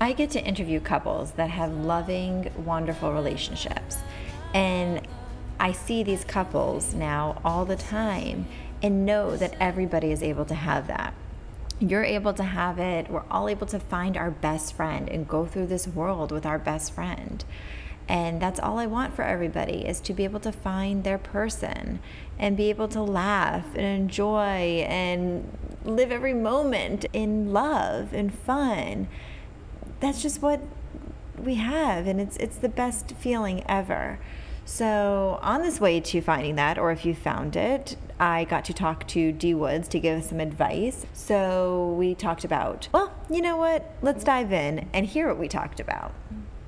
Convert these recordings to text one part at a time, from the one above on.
I get to interview couples that have loving, wonderful relationships. And I see these couples now all the time and know that everybody is able to have that. You're able to have it. We're all able to find our best friend and go through this world with our best friend. And that's all I want for everybody is to be able to find their person and be able to laugh and enjoy and live every moment in love and fun. That's just what we have and it's it's the best feeling ever. So, on this way to finding that, or if you found it, I got to talk to d Woods to give us some advice. So, we talked about, well, you know what? Let's dive in and hear what we talked about.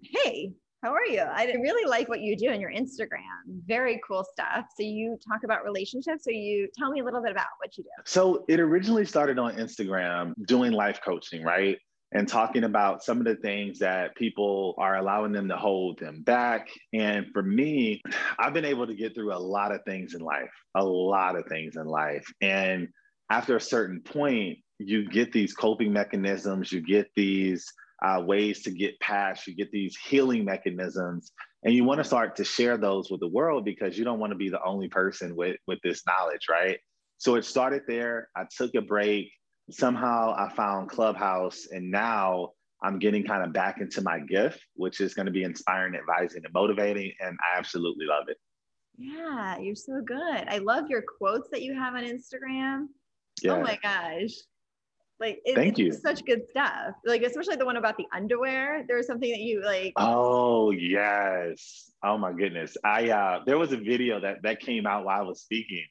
Hey, how are you? I really like what you do on your Instagram. Very cool stuff. So you talk about relationships. So you tell me a little bit about what you do. So it originally started on Instagram doing life coaching, right? And talking about some of the things that people are allowing them to hold them back. And for me, I've been able to get through a lot of things in life, a lot of things in life. And after a certain point, you get these coping mechanisms, you get these uh, ways to get past, you get these healing mechanisms, and you want to start to share those with the world because you don't want to be the only person with, with this knowledge, right? So it started there. I took a break. Somehow I found Clubhouse, and now I'm getting kind of back into my gift, which is going to be inspiring, advising, and motivating. And I absolutely love it. Yeah, you're so good. I love your quotes that you have on Instagram. Yeah. Oh my gosh. Like it, thank you. Such good stuff. Like especially the one about the underwear. There was something that you like. Oh yes. Oh my goodness. I uh there was a video that that came out while I was speaking,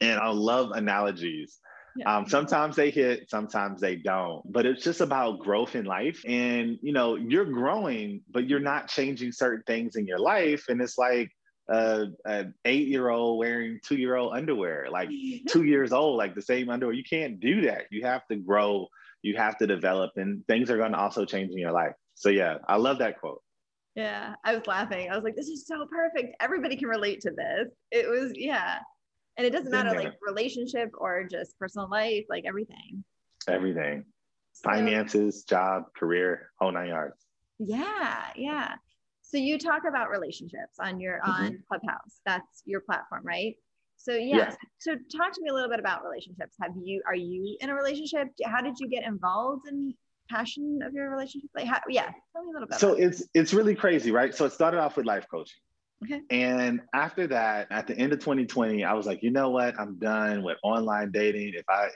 and I love analogies. Yeah. Um, sometimes they hit, sometimes they don't. But it's just about growth in life. And you know, you're growing, but you're not changing certain things in your life. And it's like a, an eight year old wearing two year old underwear, like two years old, like the same underwear. You can't do that. You have to grow, you have to develop, and things are going to also change in your life. So, yeah, I love that quote. Yeah, I was laughing. I was like, this is so perfect. Everybody can relate to this. It was, yeah. And it doesn't matter like relationship or just personal life, like everything. Everything. Finances, job, career, whole nine yards. Yeah, yeah. So you talk about relationships on your mm-hmm. on Clubhouse. That's your platform, right? So yes. Yeah. So talk to me a little bit about relationships. Have you are you in a relationship? How did you get involved in passion of your relationship? Like how, yeah, tell me a little bit. So it's it's really crazy, right? So it started off with life coaching. Okay. And after that, at the end of 2020, I was like, you know what? I'm done with online dating. If I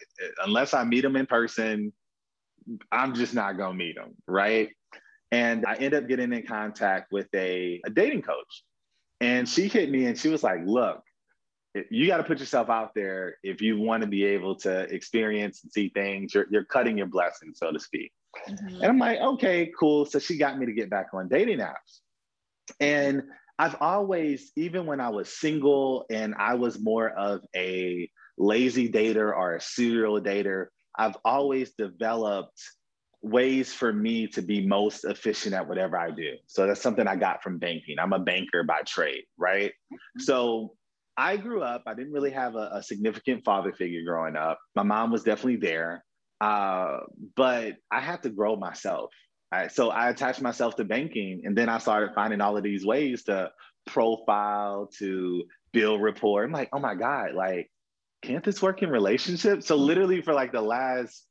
unless I meet them in person, I'm just not gonna meet them, right? And I ended up getting in contact with a, a dating coach. And she hit me and she was like, look, you got to put yourself out there if you want to be able to experience and see things. You're, you're cutting your blessings, so to speak. Mm-hmm. And I'm like, okay, cool. So she got me to get back on dating apps. And I've always, even when I was single and I was more of a lazy dater or a serial dater, I've always developed ways for me to be most efficient at whatever I do. So that's something I got from banking. I'm a banker by trade, right? Mm-hmm. So I grew up, I didn't really have a, a, significant father figure growing up. My mom was definitely there, uh, but I had to grow myself. Right? So I attached myself to banking, and then I started finding all of these ways to profile, to build rapport. I'm like, oh my God, like, can't this work in relationships? So literally for like the last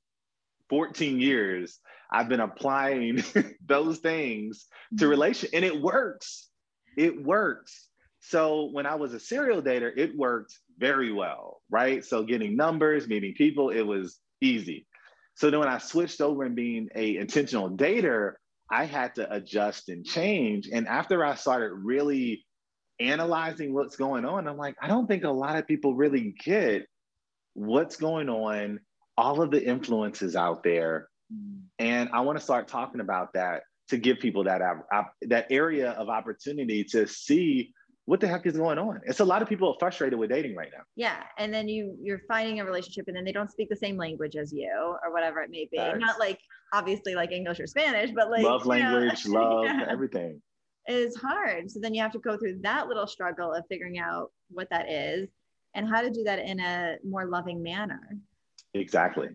14 years, I've been applying those things to mm-hmm. relation and it works. It works. So when I was a serial dater, it worked very well, right? So getting numbers, meeting people, it was easy. So then when I switched over and being a intentional dater, I had to adjust and change. And after I started really analyzing what's going on, I'm like, I don't think a lot of people really get what's going on all of the influences out there. And I want to start talking about that to give people that uh, that area of opportunity to see what the heck is going on. It's a lot of people are frustrated with dating right now. Yeah, and then you you're finding a relationship, and then they don't speak the same language as you, or whatever it may be. Not like obviously like English or Spanish, but like love language, know, love yeah. everything. Is hard. So then you have to go through that little struggle of figuring out what that is and how to do that in a more loving manner. Exactly.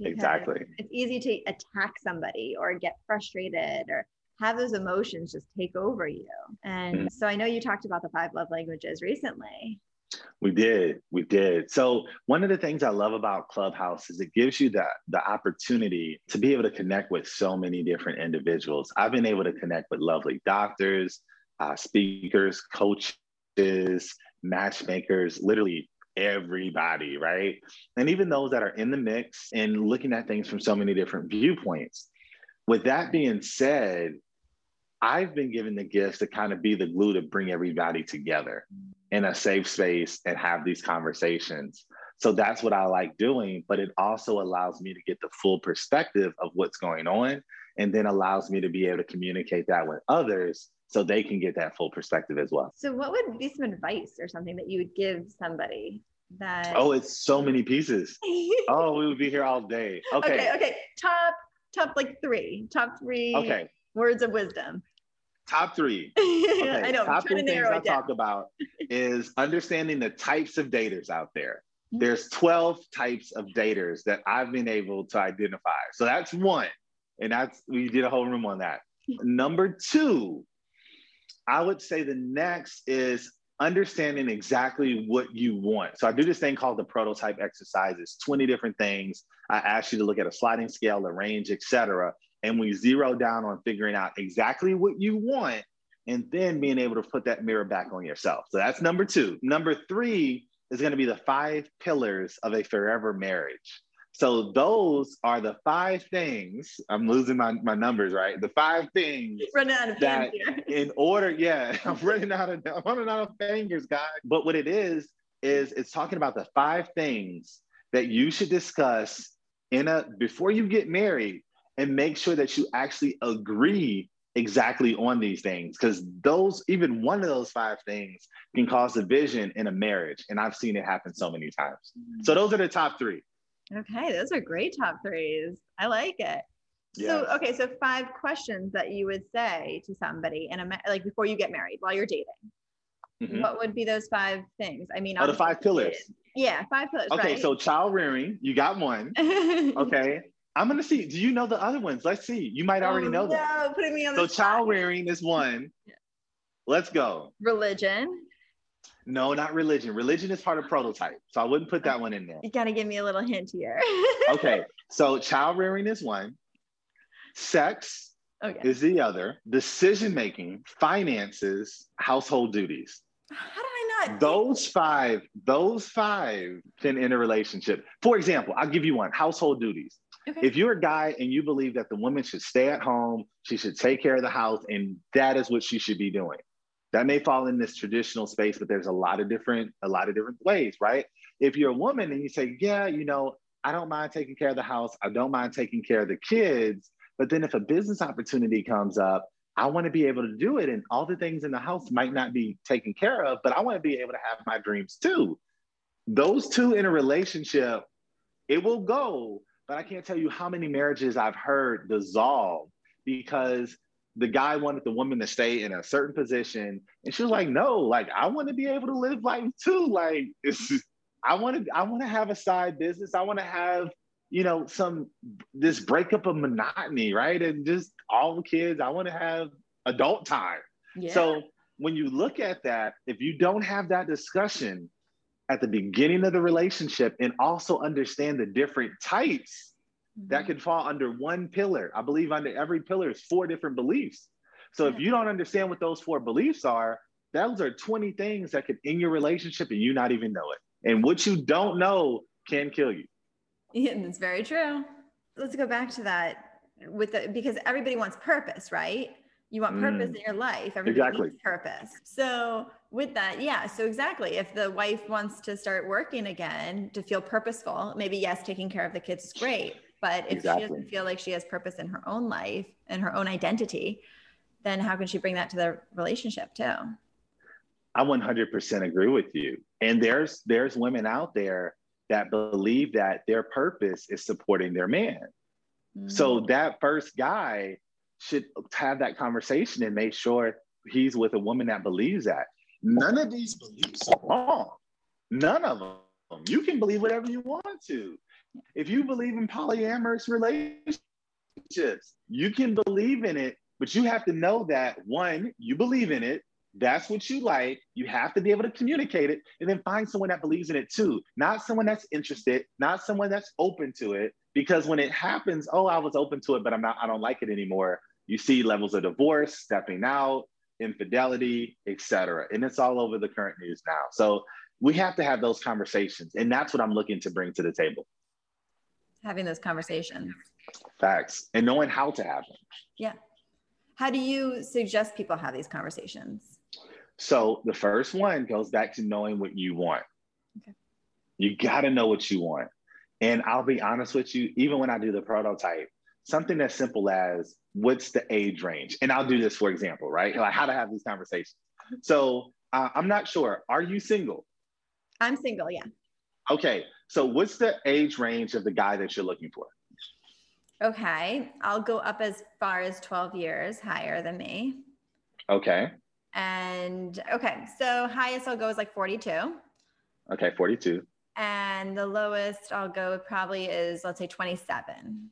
Exactly. It's easy to attack somebody or get frustrated or have those emotions just take over you. And mm-hmm. so I know you talked about the five love languages recently. We did. We did. So one of the things I love about Clubhouse is it gives you the, the opportunity to be able to connect with so many different individuals. I've been able to connect with lovely doctors, uh, speakers, coaches, matchmakers, literally everybody, right? And even those that are in the mix and looking at things from so many different viewpoints. With that being said, I've been given the gift to kind of be the glue to bring everybody together in a safe space and have these conversations. So that's what I like doing, but it also allows me to get the full perspective of what's going on and then allows me to be able to communicate that with others so they can get that full perspective as well. So what would be some advice or something that you would give somebody that Oh, it's so many pieces. oh, we would be here all day. Okay. Okay, okay. Top top like 3. Top 3 Okay. Words of wisdom. Top three. Okay. I know. Top three things I talk about is understanding the types of daters out there. Mm-hmm. There's 12 types of daters that I've been able to identify. So that's one. And that's we did a whole room on that. Number two, I would say the next is understanding exactly what you want. So I do this thing called the prototype exercises, 20 different things. I ask you to look at a sliding scale, a range, etc and we zero down on figuring out exactly what you want and then being able to put that mirror back on yourself. So that's number two. Number three is going to be the five pillars of a forever marriage. So those are the five things. I'm losing my, my numbers, right? The five things running out of that in order, yeah, I'm running out of I'm running out of fingers, guys. But what it is is it's talking about the five things that you should discuss in a before you get married and make sure that you actually agree exactly on these things because those even one of those five things can cause division in a marriage and i've seen it happen so many times. So those are the top three. Okay those are great top threes. I like it. Yes. so okay so five questions that you would say to somebody in a like before you get married while you're dating. Mm-hmm. what would be those five things? I mean oh, the five pillars. yeah five pillars okay right? so child rearing you got one. Okay I'm gonna see. Do you know the other ones? Let's see. You might already oh, know them. No, putting me on so child rearing is one. Yeah. Let's go. Religion. No, not religion. Religion is part of prototype, so I wouldn't put that one in there. You gotta give me a little hint here. okay, so child rearing is one. Sex okay. is the other. Decision making, finances, household duties. How do I not? Those five, those five can in a relationship. For example, I'll give you one: household duties. Okay. If you're a guy and you believe that the woman should stay at home, she should take care of the house, and that is what she should be doing. That may fall in this traditional space, but there's a lot of different, a lot of different ways, right? If you're a woman and you say, yeah, you know, I don't mind taking care of the house, I don't mind taking care of the kids, but then if a business opportunity comes up, I want to be able to do it. And all the things in the house might not be taken care of, but I want to be able to have my dreams too. Those two in a relationship, it will go, but I can't tell you how many marriages I've heard dissolve because the guy wanted the woman to stay in a certain position. And she was like no like i want to be able to live life too. Like it's i want to i want to have a side business. I want to have you know some this breakup of monotony right? And just all the kids i want to have adult time. Yeah. so when you look at that if you don't have that discussion at the beginning of the relationship and also understand the different types mm-hmm. that can fall under one pillar. I believe under every pillar is four different beliefs. So yeah. if you don't understand what those four beliefs are, those are 20 things that could in your relationship and you not even know it. And what you don't know can kill you. Yeah, that's very true. Let's go back to that with the because everybody wants purpose, right? You want purpose mm. in your life. Everybody exactly. needs purpose. So with that, yeah. So exactly. If the wife wants to start working again to feel purposeful, maybe yes, taking care of the kids is great. But if exactly. she doesn't feel like she has purpose in her own life and her own identity, then how can she bring that to the relationship too? I 100% agree with you. And there's there's women out there that believe that their purpose is supporting their man. Mm-hmm. So that first guy should have that conversation and make sure he's with a woman that believes that. None of these beliefs are wrong. None of them. You can believe whatever you want to. If you believe in polyamorous relationships, you can believe in it, but you have to know that one, you believe in it. That's what you like. You have to be able to communicate it and then find someone that believes in it too. Not someone that's interested, not someone that's open to it. Because when it happens, oh, I was open to it, but I'm not, I don't like it anymore. You see levels of divorce, stepping out, infidelity, etc. And it's all over the current news now. So we have to have those conversations. And that's what I'm looking to bring to the table. Having those conversations. Facts. And knowing how to have them. Yeah. How do you suggest people have these conversations? So the first one goes back to knowing what you want. Okay. You got to know what you want. And I'll be honest with you, even when I do the prototype, something as simple as what's the age range? And I'll do this for example, right? Like how to have these conversations. So uh, I'm not sure. Are you single? I'm single, yeah. Okay. So what's the age range of the guy that you're looking for? Okay. I'll go up as far as 12 years higher than me. Okay. And okay. So highest I'll go is like 42. Okay. 42. And the lowest I'll go probably is, let's say 27.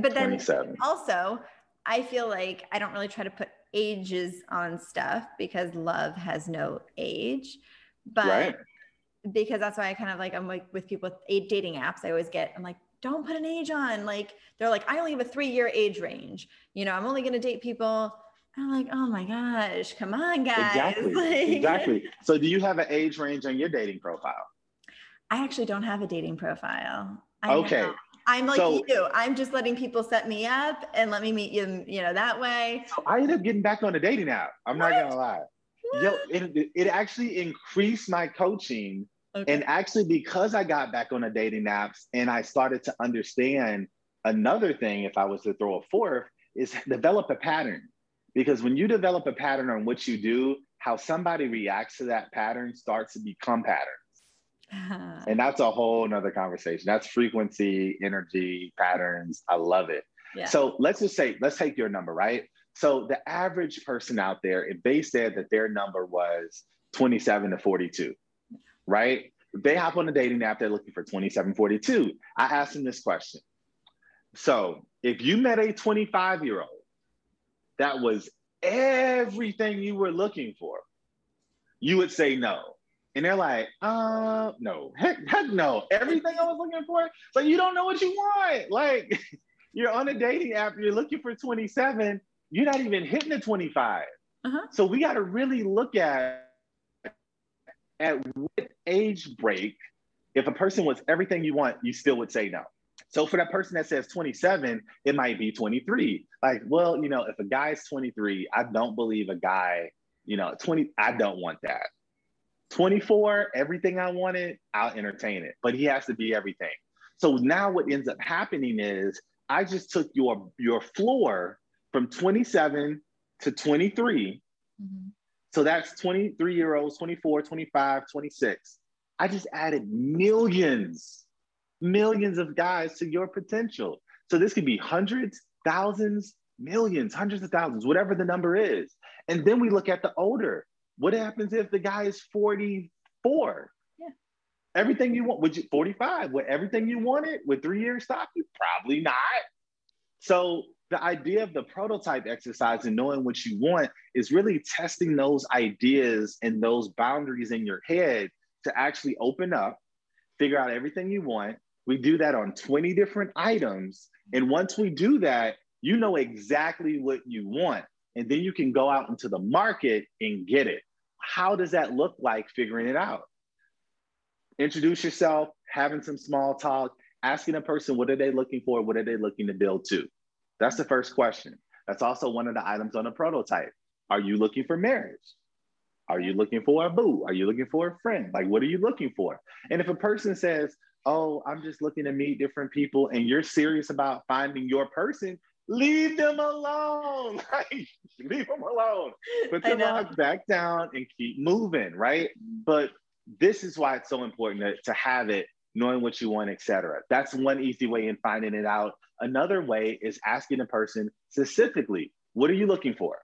But then 27. also, I feel like I don't really try to put ages on stuff because love has no age. But right. because that's why I kind of like, I'm like with people with dating apps, I always get, I'm like, don't put an age on. Like, they're like, I only have a three year age range. You know, I'm only going to date people. I'm like, oh my gosh, come on, guys. Exactly. Like, exactly. So, do you have an age range on your dating profile? I actually don't have a dating profile. I okay. Know. I'm like so, you. I'm just letting people set me up and let me meet you, you know, that way. So I ended up getting back on a dating app. I'm what? not gonna lie. What? Yo, it, it actually increased my coaching. Okay. And actually, because I got back on the dating apps and I started to understand another thing, if I was to throw a fourth, is develop a pattern. Because when you develop a pattern on what you do, how somebody reacts to that pattern starts to become pattern. and that's a whole nother conversation. That's frequency, energy, patterns. I love it. Yeah. So let's just say, let's take your number, right? So the average person out there, if they said that their number was 27 to 42, right? They hop on a dating app, they're looking for 27, 42. I asked them this question. So if you met a 25 year old that was everything you were looking for, you would say no. And they're like, uh, no, heck, heck no. Everything I was looking for, like you don't know what you want. Like you're on a dating app, you're looking for 27, you're not even hitting the 25. Uh-huh. So we got to really look at at what age break, if a person was everything you want, you still would say no. So for that person that says 27, it might be 23. Like, well, you know, if a guy is 23, I don't believe a guy, you know, 20, I don't want that. 24, everything I wanted, I'll entertain it. But he has to be everything. So now what ends up happening is I just took your your floor from 27 to 23. Mm-hmm. So that's 23 year olds, 24, 25, 26. I just added millions, millions of guys to your potential. So this could be hundreds, thousands, millions, hundreds of thousands, whatever the number is. And then we look at the older. What happens if the guy is 44? Yeah. Everything you want, would you 45? With everything you wanted with three years stop? You probably not. So the idea of the prototype exercise and knowing what you want is really testing those ideas and those boundaries in your head to actually open up, figure out everything you want. We do that on 20 different items. And once we do that, you know exactly what you want and then you can go out into the market and get it. How does that look like figuring it out? Introduce yourself, having some small talk, asking a person what are they looking for, what are they looking to build to? That's the first question. That's also one of the items on the prototype. Are you looking for marriage? Are you looking for a boo? Are you looking for a friend? Like, what are you looking for? And if a person says, Oh, I'm just looking to meet different people, and you're serious about finding your person, leave them alone. Like, leave them alone. Put the log back down and keep moving, right? But this is why it's so important to, to have it, knowing what you want, etc. That's one easy way in finding it out. Another way is asking a person specifically, what are you looking for?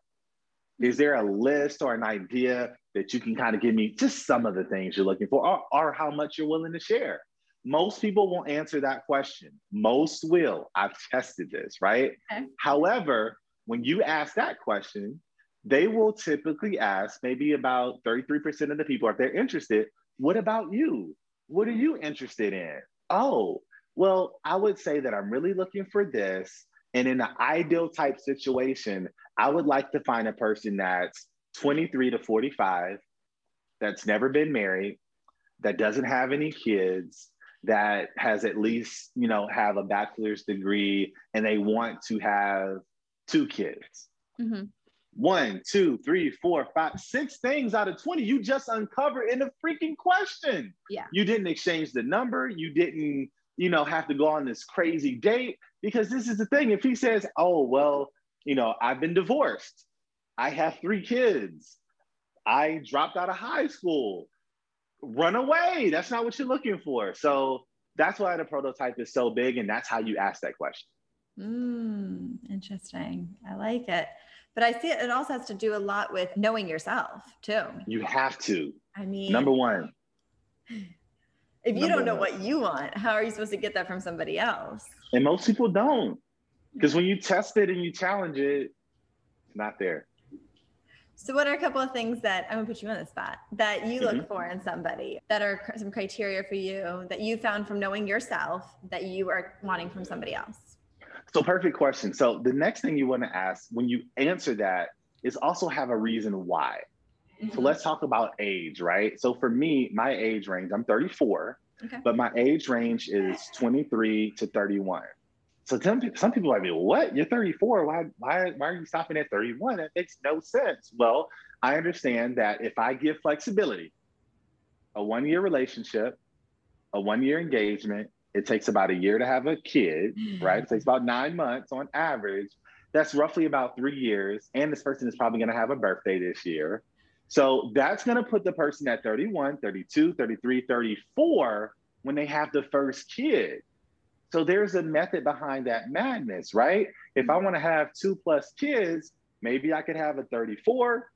Is there a list or an idea that you can kind of give me just some of the things you're looking for or, or how much you're willing to share? Most people won't answer that question. Most will. I've tested this, right? Okay. However, when you ask that question, they will typically ask maybe about 33% of the people, if they're interested, what about you? What are you interested in? Oh, well, I would say that I'm really looking for this. And in an ideal type situation, I would like to find a person that's 23 to 45, that's never been married, that doesn't have any kids, that has at least, you know, have a bachelor's degree and they want to have two kids. Mm-hmm. One, two, three, four, five, six things out of 20 you just uncover in a freaking question. Yeah. You didn't exchange the number. You didn't, you know, have to go on this crazy date because this is the thing. If he says, oh, well, you know, I've been divorced, I have three kids, I dropped out of high school, run away. That's not what you're looking for. So that's why the prototype is so big. And that's how you ask that question. Mm, interesting. I like it. But I see it, it also has to do a lot with knowing yourself too. You have to. I mean, number one. If you don't know one. what you want, how are you supposed to get that from somebody else? And most people don't. Because when you test it and you challenge it, it's not there. So, what are a couple of things that I'm gonna put you on the spot that you look mm-hmm. for in somebody that are some criteria for you that you found from knowing yourself that you are wanting from somebody else? So, perfect question. So, the next thing you want to ask when you answer that is also have a reason why. Mm-hmm. So, let's talk about age, right? So, for me, my age range, I'm 34, okay. but my age range is 23 to 31. So some, some people might be, what? You're 34. Why, why, why are you stopping at 31? That makes no sense. Well, I understand that if I give flexibility, a one year relationship, a one year engagement, it takes about a year to have a kid, mm-hmm. right? It takes about nine months on average. That's roughly about three years. And this person is probably going to have a birthday this year. So that's going to put the person at 31, 32, 33, 34 when they have the first kid. So there's a method behind that madness, right? If I want to have two plus kids, maybe I could have a 34,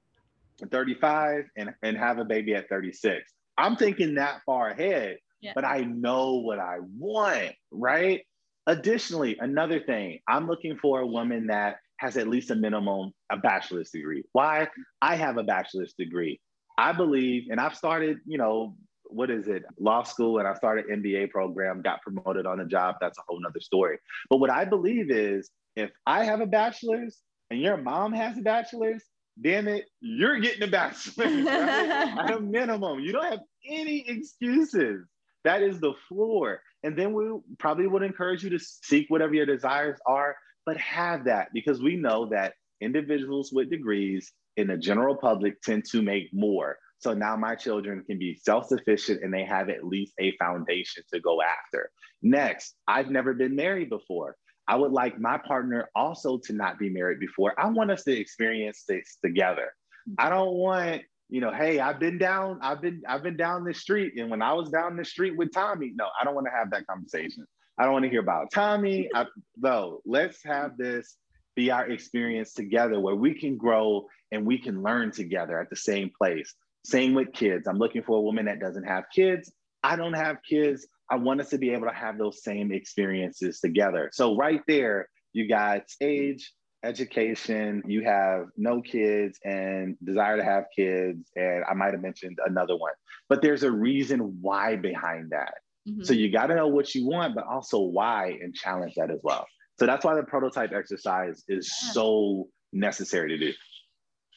a 35, and, and have a baby at 36. I'm thinking that far ahead, yeah. but I know what I want, right? Additionally, another thing, I'm looking for a woman that has at least a minimum a bachelor's degree. Why? I have a bachelor's degree. I believe, and I've started, you know, what is it, law school, and I started MBA program, got promoted on the job. That's a whole nother story. But what I believe is if I have a bachelor's and your mom has a bachelor's, damn it, you're getting a bachelor's right? at a minimum. You don't have any excuses. That is the floor. And then we probably would encourage you to seek whatever your desires are, but have that because we know that individuals with degrees in the general public tend to make more. So now my children can be self sufficient and they have at least a foundation to go after. Next, I've never been married before. I would like my partner also to not be married before. I want us to experience this together. I don't want, you know, hey, I've been down, I've been, I've been down the street. And when I was down the street with Tommy, no, I don't want to have that conversation. I don't want to hear about Tommy. I, no, let's have this be our experience together where we can grow and we can learn together at the same place. Same with kids. I'm looking for a woman that doesn't have kids. I don't have kids. I want us to be able to have those same experiences together. So, right there, you got age, education, you have no kids and desire to have kids. And I might have mentioned another one, but there's a reason why behind that. Mm-hmm. So, you got to know what you want, but also why and challenge that as well. So, that's why the prototype exercise is yeah. so necessary to do.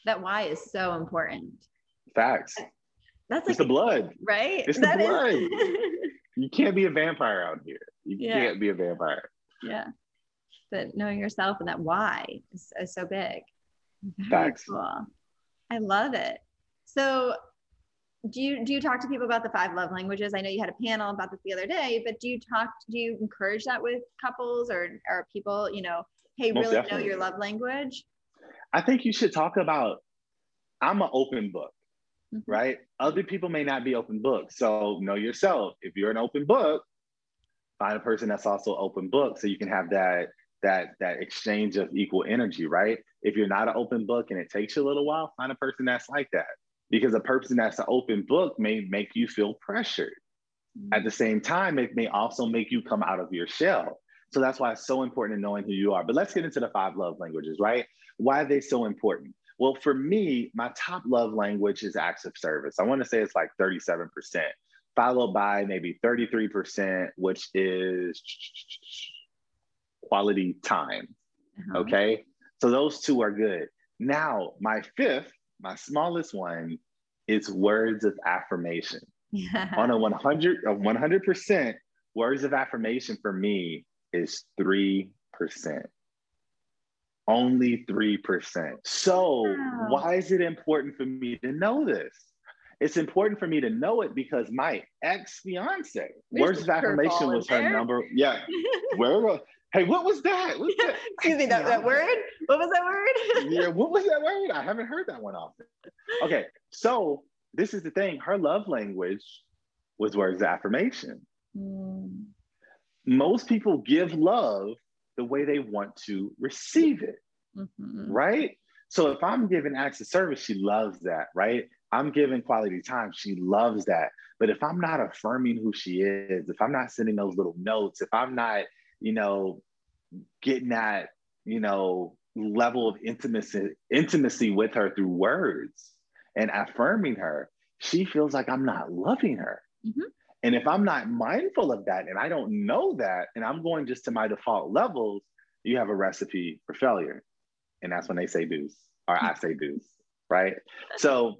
That why is so important. Facts. That's like it's the blood, right? It's that the blood. Is... you can't be a vampire out here. You yeah. can't be a vampire. Yeah. But knowing yourself and that why is, is so big. Very Facts. Cool. I love it. So do you do you talk to people about the five love languages? I know you had a panel about this the other day, but do you talk do you encourage that with couples or or people, you know, hey, Most really definitely. know your love language? I think you should talk about I'm an open book mm-hmm. right? Other people may not be open book. So know yourself. If you're an open book, find a person that's also open book so you can have that that that exchange of equal energy, right? If you're not an open book and it takes you a little while, find a person that's like that. Because a person that's an open book may make you feel pressured. Mm-hmm. At the same time, it may also make you come out of your shell. So that's why it's so important in knowing who you are. But let's get into the five love languages, right? Why are they so important? Well, for me, my top love language is acts of service. I want to say it's like 37%, followed by maybe 33%, which is quality time. Uh-huh. Okay. So those two are good. Now, my fifth, my smallest one is words of affirmation. Yeah. On a 100 of 100%, words of affirmation for me is 3%. Only 3%. So, wow. why is it important for me to know this? It's important for me to know it because my ex fiance, words of affirmation was her number. Yeah. Where Hey, what was that? What's that? Excuse me, that, that word? What was that word? yeah, what was that word? I haven't heard that one often. Okay, so this is the thing. Her love language was words of affirmation. Mm. Most people give love the way they want to receive it, mm-hmm. right? So if I'm giving acts of service, she loves that, right? I'm giving quality time, she loves that. But if I'm not affirming who she is, if I'm not sending those little notes, if I'm not you know, getting that, you know, level of intimacy intimacy with her through words and affirming her, she feels like I'm not loving her. Mm-hmm. And if I'm not mindful of that and I don't know that, and I'm going just to my default levels, you have a recipe for failure. And that's when they say deuce, or I say deuce, right? So,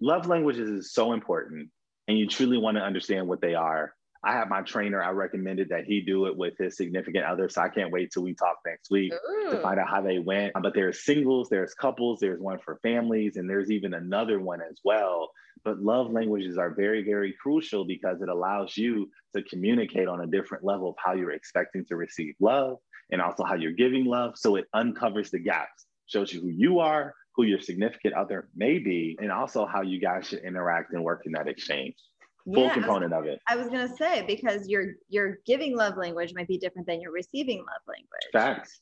love languages is so important, and you truly want to understand what they are I have my trainer. I recommended that he do it with his significant other. So I can't wait till we talk next week Ooh. to find out how they went. Uh, but there's singles, there's couples, there's one for families, and there's even another one as well. But love languages are very, very crucial because it allows you to communicate on a different level of how you're expecting to receive love and also how you're giving love. So it uncovers the gaps, shows you who you are, who your significant other may be, and also how you guys should interact and work in that exchange full yeah, component was, of it. I was gonna say because your your giving love language might be different than your receiving love language. Facts.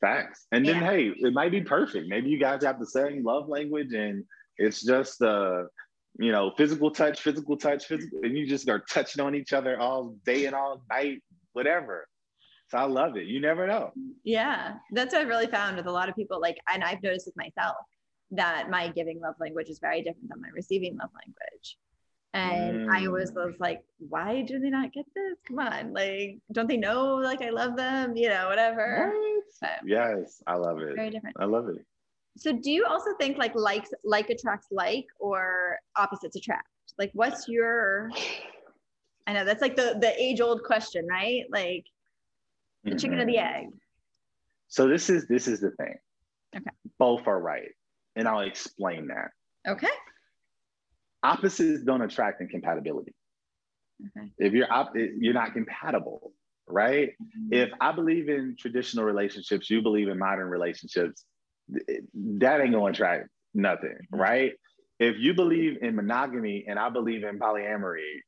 Facts. And then hey, it might be perfect. Maybe you guys have the same love language and it's just uh you know, physical touch, physical touch, physical, and you just are touching on each other all day and all night, whatever. So I love it. You never know. Yeah. That's what I've really found with a lot of people. Like, and I've noticed with myself that my giving love language is very different than my receiving love language. And mm. I was, was like, why do they not get this? Come on. Like, don't they know like I love them? You know, whatever. yes, I love it. Very different. I love it. So do you also think like likes like attracts like or opposites attract? Like what's your I know that's like the the age old question, right? Like the mm-hmm. chicken or the egg. So this is this is the thing. Okay. Both are right. And I'll explain that. Okay opposites don't attract incompatibility. Okay. If you're op- you're not compatible, right? Mm-hmm. If I believe in traditional relationships, you believe in modern relationships, that ain't gonna attract nothing, mm-hmm. right? If you believe in monogamy and I believe in polyamory,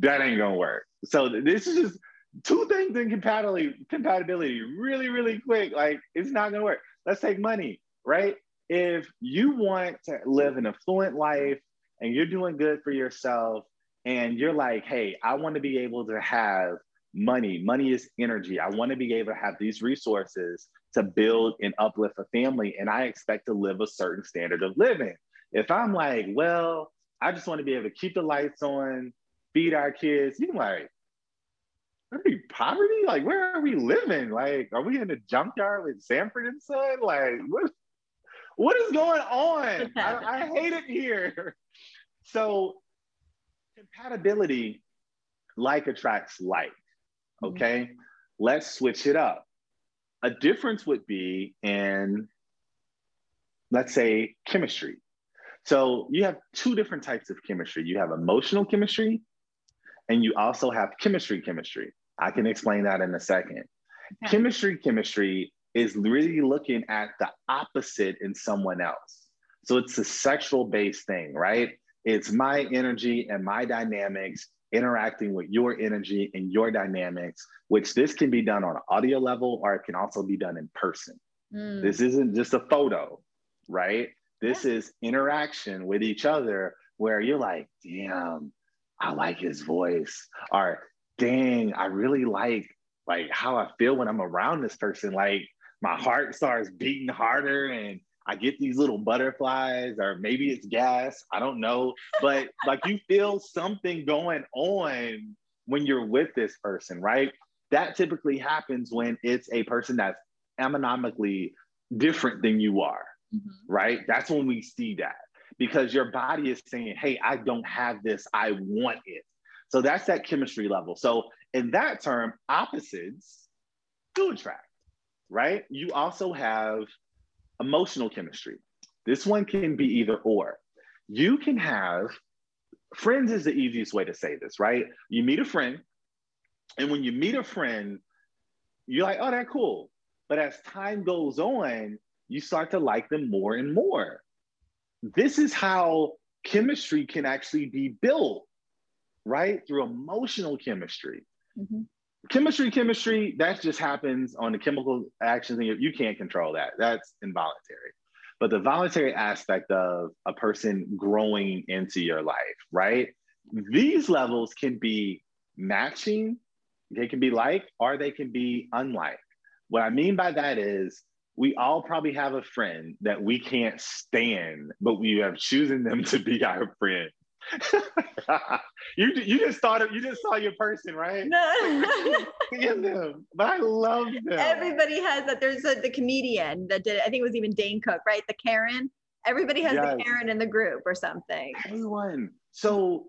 that ain't gonna work. So this is just two things in compatibility, compatibility really, really quick. Like it's not gonna work. Let's take money, right? If you want to live an affluent life and you're doing good for yourself and you're like, hey, I want to be able to have money. Money is energy. I want to be able to have these resources to build and uplift a family. And I expect to live a certain standard of living. If I'm like, well, I just want to be able to keep the lights on, feed our kids, you're like, are we poverty? Like, where are we living? Like, are we in a junkyard with Sanford and Son? Like, what, what is going on? I, I hate it here. So compatibility, like attracts like. Mm-hmm. Okay, mm-hmm. let's switch it up. A difference would be in, let's say, chemistry. So you have two different types of chemistry. You have emotional chemistry, and you also have chemistry chemistry. I can explain that in a second. Okay. Chemistry chemistry is really looking at the opposite in someone else. So it's a sexual based thing, right? It's my energy and my dynamics interacting with your energy and your dynamics, which this can be done on an audio level or it can also be done in person. Mm. This isn't just a photo, right? This yeah. is interaction with each other where you're like, damn, I like his voice. Or dang, I really like like how I feel when I'm around this person. Like my heart starts beating harder and I get these little butterflies, or maybe it's gas. I don't know. But like you feel something going on when you're with this person, right? That typically happens when it's a person that's anatomically different than you are, mm-hmm. right? That's when we see that because your body is saying, hey, I don't have this, I want it. So that's that chemistry level. So, in that term, opposites do attract, right? You also have emotional chemistry. This one can be either or. You can have friends, is the easiest way to say this, right? You meet a friend, and when you meet a friend, you're like, oh, they're cool. But as time goes on, you start to like them more and more. This is how chemistry can actually be built, right? Through emotional chemistry. Mm-hmm. Chemistry, chemistry, that just happens on the chemical actions, and you can't control that. That's involuntary. But the voluntary aspect of a person growing into your life, right? These levels can be matching, they can be like, or they can be unlike. What I mean by that is we all probably have a friend that we can't stand, but we have chosen them to be our friend. you you just thought of, you just saw your person, right? No, them, but I love them. Everybody has that. There's a, the comedian that did. I think it was even Dane Cook, right? The Karen. Everybody has yes. the Karen in the group or something. Everyone. So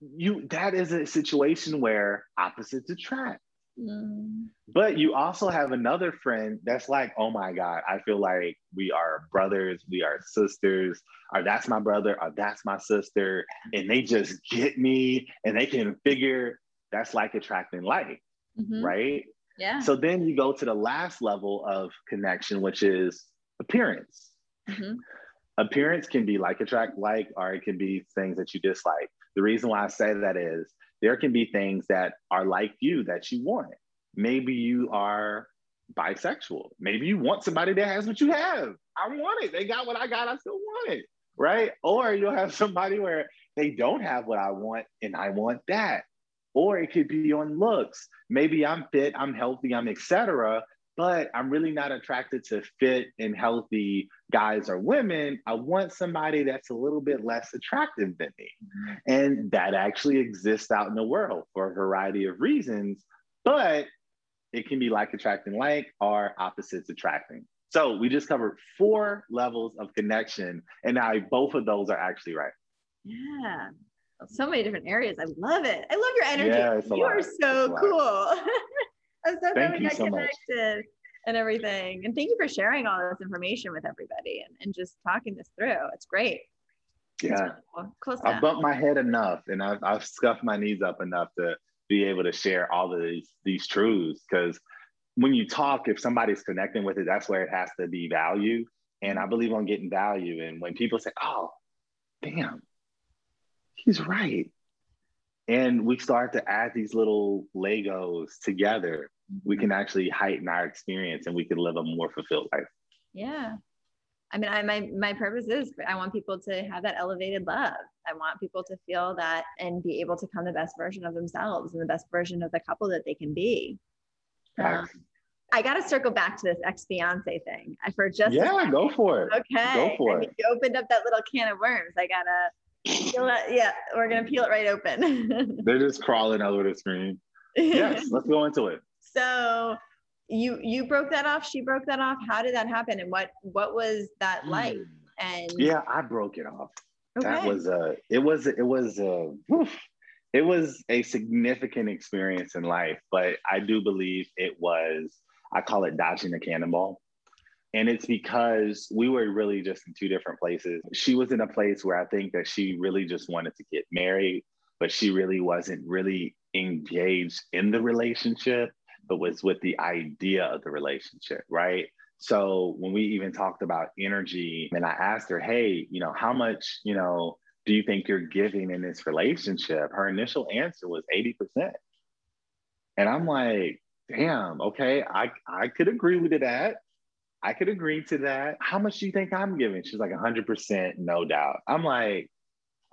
you that is a situation where opposites attract. Mm. But you also have another friend that's like, oh my God, I feel like we are brothers, we are sisters, or that's my brother, or that's my sister. And they just get me and they can figure that's like attracting like, mm-hmm. right? Yeah. So then you go to the last level of connection, which is appearance. Mm-hmm. Appearance can be like attract like, or it can be things that you dislike. The reason why I say that is there can be things that are like you that you want. Maybe you are bisexual. Maybe you want somebody that has what you have. I want it. They got what I got. I still want it. Right. Or you'll have somebody where they don't have what I want and I want that. Or it could be on looks. Maybe I'm fit, I'm healthy, I'm etc but I'm really not attracted to fit and healthy guys or women. I want somebody that's a little bit less attractive than me. And that actually exists out in the world for a variety of reasons, but it can be like attracting like or opposites attracting. So we just covered four levels of connection, and now both of those are actually right. Yeah. So many different areas. I love it. I love your energy. Yeah, you lot. are so cool. I'm so glad we got so connected much. And everything. And thank you for sharing all this information with everybody and, and just talking this through. It's great. Yeah. Really cool. I've bumped my head enough and I've, I've scuffed my knees up enough to be able to share all of these, these truths. Because when you talk, if somebody's connecting with it, that's where it has to be value. And I believe on getting value. And when people say, oh, damn, he's right. And we start to add these little Legos together we can actually heighten our experience and we can live a more fulfilled life. Yeah. I mean, I, my, my purpose is I want people to have that elevated love. I want people to feel that and be able to come the best version of themselves and the best version of the couple that they can be. Um, I got to circle back to this ex fiance thing I for just yeah, go for it. Okay, go for I mean, it. You opened up that little can of worms. I gotta peel it. Yeah, we're gonna peel it right open. They're just crawling all over the screen. Yes, let's go into it so you you broke that off she broke that off. How did that happen? And what what was that hmm. like? And yeah i broke it off. Okay. that was a it was it was a it was a significant experience in life but i do believe it was i call it dodging the cannonball. And it's because we were really just in two different places. She was in a place where i think that she really just wanted to get married but she really wasn't really engaged in the relationship but was with the idea of the relationship, right? So when we even talked about energy, and I asked her, hey, you know, how much, you know, do you think you're giving in this relationship? Her initial answer was 80%. And I'm like, damn, okay, I, I could agree with that. I could agree to that. How much do you think I'm giving? She's like 100%, no doubt. I'm like,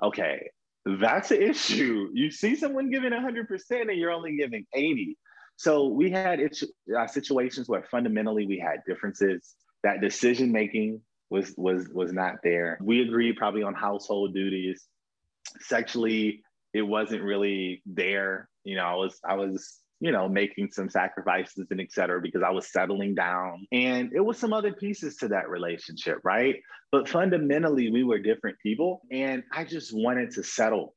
okay, that's the issue. You see someone giving 100% and you're only giving 80. So we had uh, situations where fundamentally we had differences. That decision making was was was not there. We agreed probably on household duties. Sexually, it wasn't really there. You know, I was I was you know making some sacrifices and et cetera because I was settling down, and it was some other pieces to that relationship, right? But fundamentally, we were different people, and I just wanted to settle.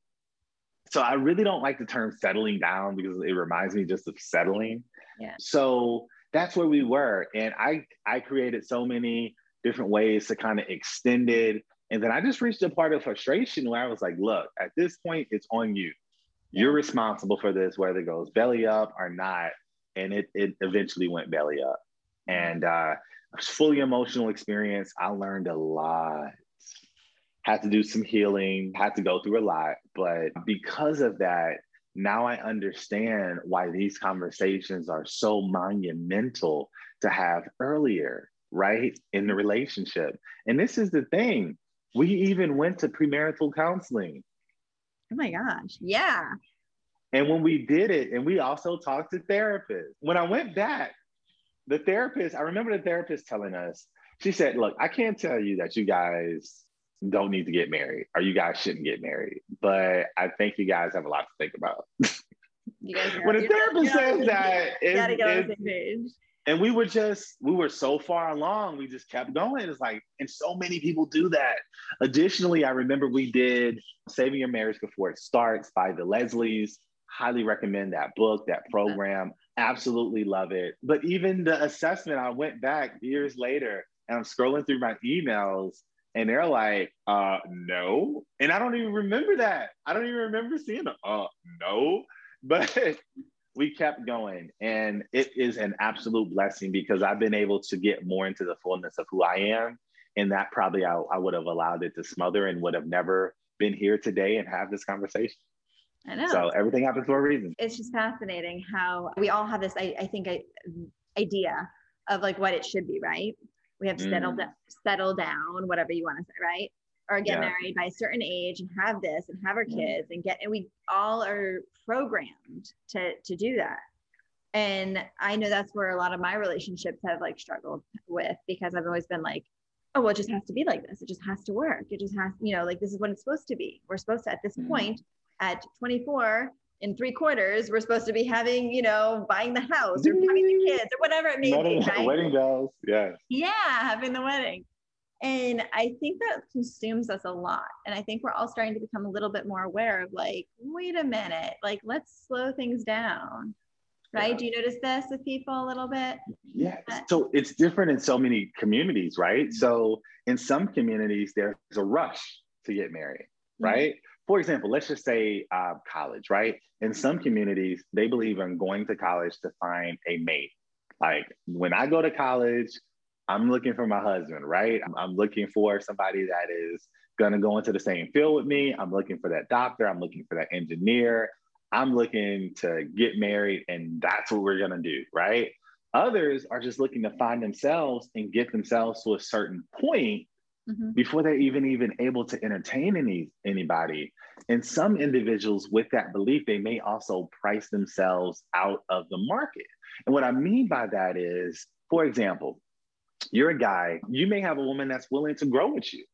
So I really don't like the term settling down because it reminds me just of settling. Yeah. So that's where we were, and I I created so many different ways to kind of extend it. And then I just reached a part of frustration where I was like, look, at this point, it's on you. You're responsible for this, whether it goes belly up or not. And it, it eventually went belly up. And uh, it was fully emotional experience. I learned a lot. Had to do some healing, had to go through a lot. But because of that, now I understand why these conversations are so monumental to have earlier right? In the relationship. And this is the thing. We even went to premarital counseling. Oh my gosh. Yeah. And when we did it, and we also talked to therapists. When I went back, the therapist, I remember the therapist telling us, she said, Look, I can't tell you that you guys don't need to get married or you guys shouldn't get married, but I think you guys have a lot to think about. when a therapist says that, you gotta get on the same page. and we were just we were so far along we just kept going. It's like and so many people do that. Additionally i remember we did saving your marriage before it starts by the leslies. Highly recommend that book that. program. Absolutely love it. But even the assessment i went back years later and i'm scrolling through my emails and they're like uh no. And i don't even remember that. I don't even remember seeing it uh no. But we kept going. And it is an absolute blessing because i've been able to get more into the fullness of who i am. And that probably i, I would have allowed it to smother and would have never been here today and have this conversation. I know. So everything happens for a reason. It's just fascinating how we all have this i, I think I, idea of like what it should be right we have to settle, mm. settle down whatever you want to say right or get yeah. married by a certain age and have this and have our mm-hmm. kids and get and we all are programmed to to do that and i know that's where a lot of my relationships have like struggled with because i've always been like oh well it just has to be like this it just has to work it just has you know like this is what it's supposed to be we're supposed to at this mm-hmm. point at 24 in three quarters we're supposed to be having you know buying the house or having the kids or whatever it may wedding, be right? wedding bells yeah yeah having the wedding and I think that consumes us a lot. And I think we're all starting to become a little bit more aware of like, wait a minute, like let's slow things down. Right. Yeah. Do you notice this with people a little bit? Yeah. So it's different in so many communities, right? So in some communities, there's a rush to get married, right? Mm-hmm. For example, let's just say uh, college, right? In some communities, they believe in going to college to find a mate. Like when I go to college, I'm looking for my husband, right? I'm, looking for somebody that is going to go into the same field with me. I'm looking for that doctor. I'm looking for that engineer. I'm looking to get married, and that's what we're going to do, right? Others are just looking to find themselves and get themselves to a certain point mm-hmm. before they're even even able to entertain any anybody. And some individuals with that belief, they may also price themselves out of the market. And what I mean by that is, for example, you're a guy, you may have a woman that's willing to grow with you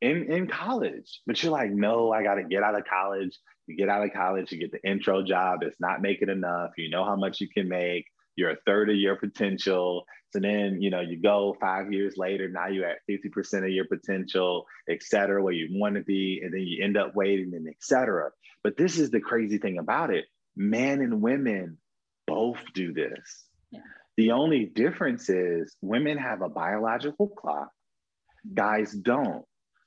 in, in college, but you're like, no, I got to get out of college. You get out of college, you get the intro job, it's not making enough. You know how much you can make, you're a third of your potential. So then, you know, you go five years later, now you're at 50% of your potential, et cetera, where you want to be, and then you end up waiting and et cetera. But this is the crazy thing about it. Men and women both do this. Yeah. The only difference is women have a biological clock, guys don't.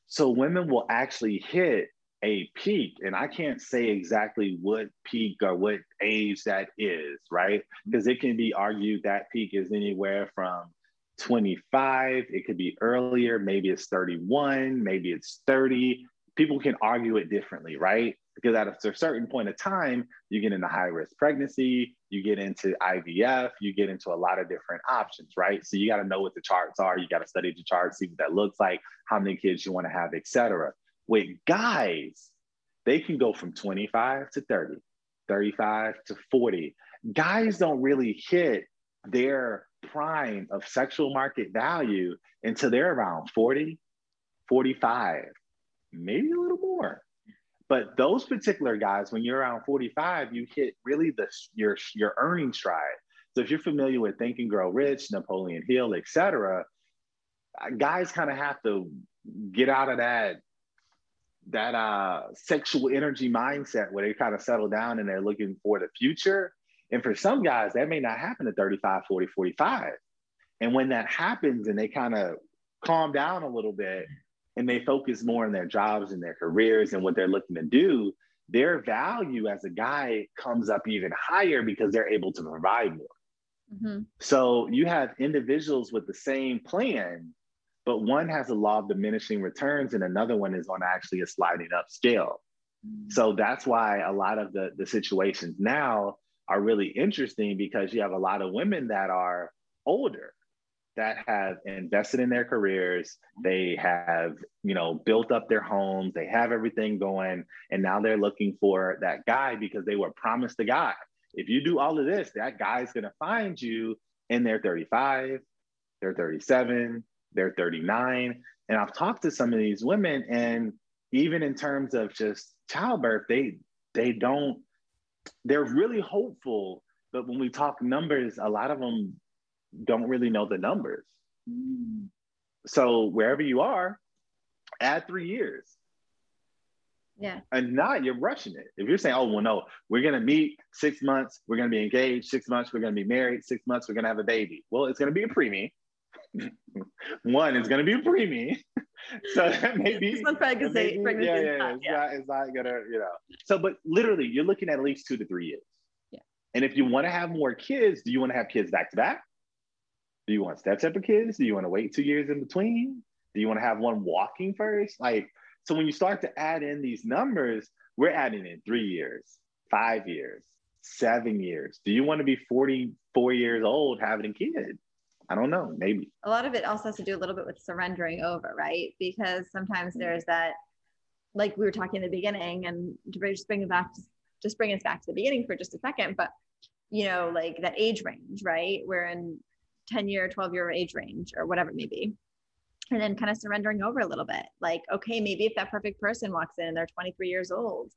So women will actually hit a peak, and I can't say exactly what peak or what age that is, right? Mm-hmm. Because it can be argued that peak is anywhere from 25, it could be earlier, maybe it's 31, maybe it's 30. People can argue it differently, right? because at a certain point of time, you get into high risk pregnancy, you get into IVF, you get into a lot of different options, right? So you got to know what the charts are. You got to study the charts, see what that looks like, how many kids you want to have, etc. With guys, they can go from 25 to 30, 35 to 40. Guys don't really hit their prime of sexual market value until they're around 40, 45, maybe a little more. But those particular guys, when you're around 45, you hit really the your your earning stride. So if you're familiar with Think and Grow Rich, Napoleon Hill, etc., guys kind of have to get out of that that uh, sexual energy mindset where they kind of settle down and they're looking for the future. And for some guys, that may not happen at 35, 40, 45. And when that happens and they kind of calm down a little bit and they focus more on their jobs and their careers and what they're looking to do, their value as a guy comes up even higher because they're able to provide more. Mm-hmm. So you have individuals with the same plan, but one has a law of diminishing returns and another one is on actually a sliding up scale. Mm-hmm. So that's why a lot of the, the situations now are really interesting because you have a lot of women that are older that have invested in their careers they have you know built up their homes they have everything going and now they're looking for that guy because they were promised a guy if you do all of this that guy's going to find you and they're 35 they're 37 they're 39 and i've talked to some of these women and even in terms of just childbirth they they don't they're really hopeful but when we talk numbers a lot of them don't really know the numbers. Mm. So wherever you are, add three years. Yeah. And not you're rushing it. If you're saying, oh, well, no, we're going to meet six months, we're going to be engaged, six months, we're going to be married, six months, we're going to have a baby. Well, it's going to be a preemie. One is going to be preemie. so that may be. This pregnancy. Maybe, pregnancy yeah, yeah, yeah. It's, yeah. Not, it's not going to, you know. So, but literally, you're looking at at least two to three years. Yeah. And if you want to have more kids, do you want to have kids back to back? Do you want step of kids? Do you want to wait two years in between? Do you want to have one walking first? Like, so when you start to add in these numbers, we're adding in three years, five years, seven years. Do you want to be 44 years old having a kid? I don't know, maybe. A lot of it also has to do a little bit with surrendering over, right? Because sometimes mm-hmm. there's that, like we were talking in the beginning, and to just bring it back, just bring us back to the beginning for just a second, but you know, like that age range, right? We're in 10 year, 12 year age range or whatever it may be. And then kind of surrendering over a little bit. Like, okay, maybe if that perfect person walks in and they're 23 years old,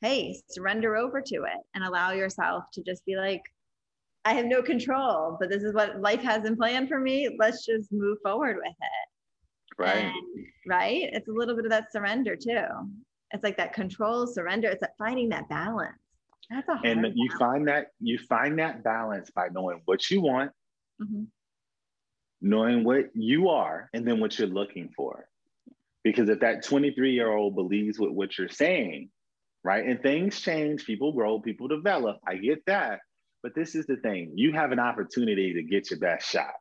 hey, surrender over to it and allow yourself to just be like, I have no control, but this is what life has in plan for me. Let's just move forward with it. Right. And, right. It's a little bit of that surrender too. It's like that control, surrender. It's like finding that balance. That's a hard and you balance. find that you find that balance by knowing what you want mm-hmm. knowing what you are and then what you're looking for. Because if that 23 year old believes what, what you're saying, right? And things change, people grow, people develop. I get that. But this is the thing you have an opportunity to get your best shot.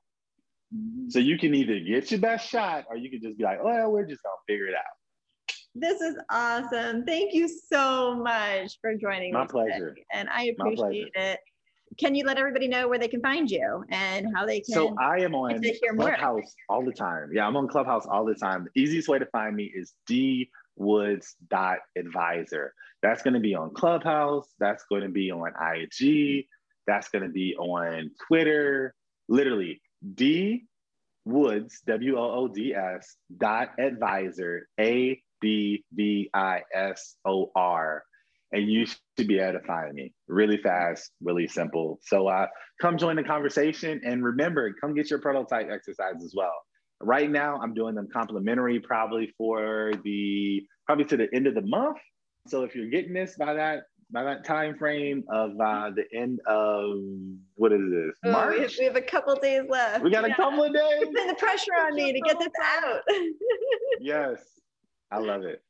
Mm-hmm. So you can either get your best shot or you can just be like, oh, we're just going to figure it out. This is awesome. Thank you so much for joining My me. My pleasure. Today. And I appreciate it can you let everybody know where they can find you and how they can? So I am on Clubhouse all the time. Yeah, I'm on Clubhouse all the time. The easiest way to find me is dwoods.advisor. That's going to be on Clubhouse. That's going to be on IG. That's going to be on Twitter. Literally, D Woods, W O O D S dot advisor, A D V I S O R and you should be able to find me really fast, really simple. So uh, come join the conversation and remember, come get your prototype exercise as well. Right now, I'm doing them complimentary, probably for the probably to the end of the month. So if you're getting this by that by that time frame of uh, the end of what is this oh, March? We have, we have, a couple days left. We got yeah. a couple of days. Put the pressure on me to get this out. yes, I love it.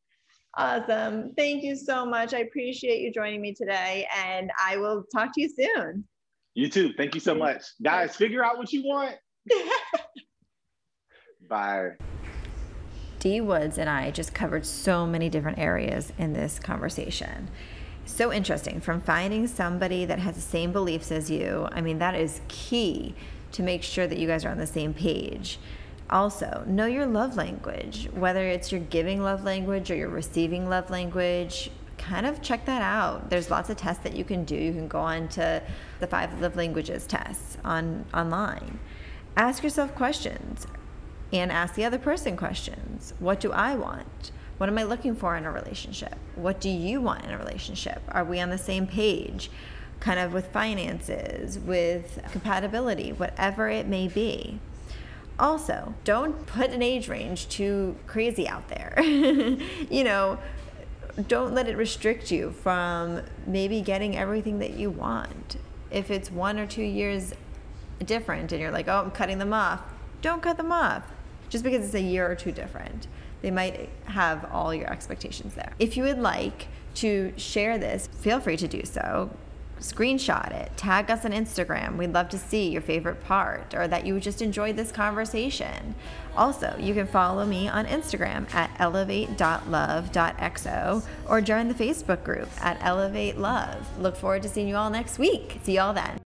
Awesome. Thank you so much. I appreciate you joining me today, and I will talk to you soon. You too. Thank you so much. Guys, figure out what you want. Bye. D Woods and I just covered so many different areas in this conversation. So interesting from finding somebody that has the same beliefs as you. I mean, that is key to make sure that you guys are on the same page. Also, know your love language, whether it's your giving love language or your receiving love language. kind of check that out. There's lots of tests that you can do. You can go on to the five love languages tests on online. Ask yourself questions and ask the other person questions. What do I want? What am I looking for in a relationship? What do you want in a relationship? Are we on the same page? Kind of with finances, with compatibility, whatever it may be. Also, don't put an age range too crazy out there. you know, don't let it restrict you from maybe getting everything that you want. If it's one or two years different and you're like, oh, I'm cutting them off, don't cut them off just because it's a year or two different. They might have all your expectations there. If you would like to share this, feel free to do so screenshot it, tag us on Instagram. We'd love to see your favorite part or that you just enjoyed this conversation. Also, you can follow me on Instagram at elevate.love.xo or join the Facebook group at Elevate Love. Look forward to seeing you all next week. See y'all then.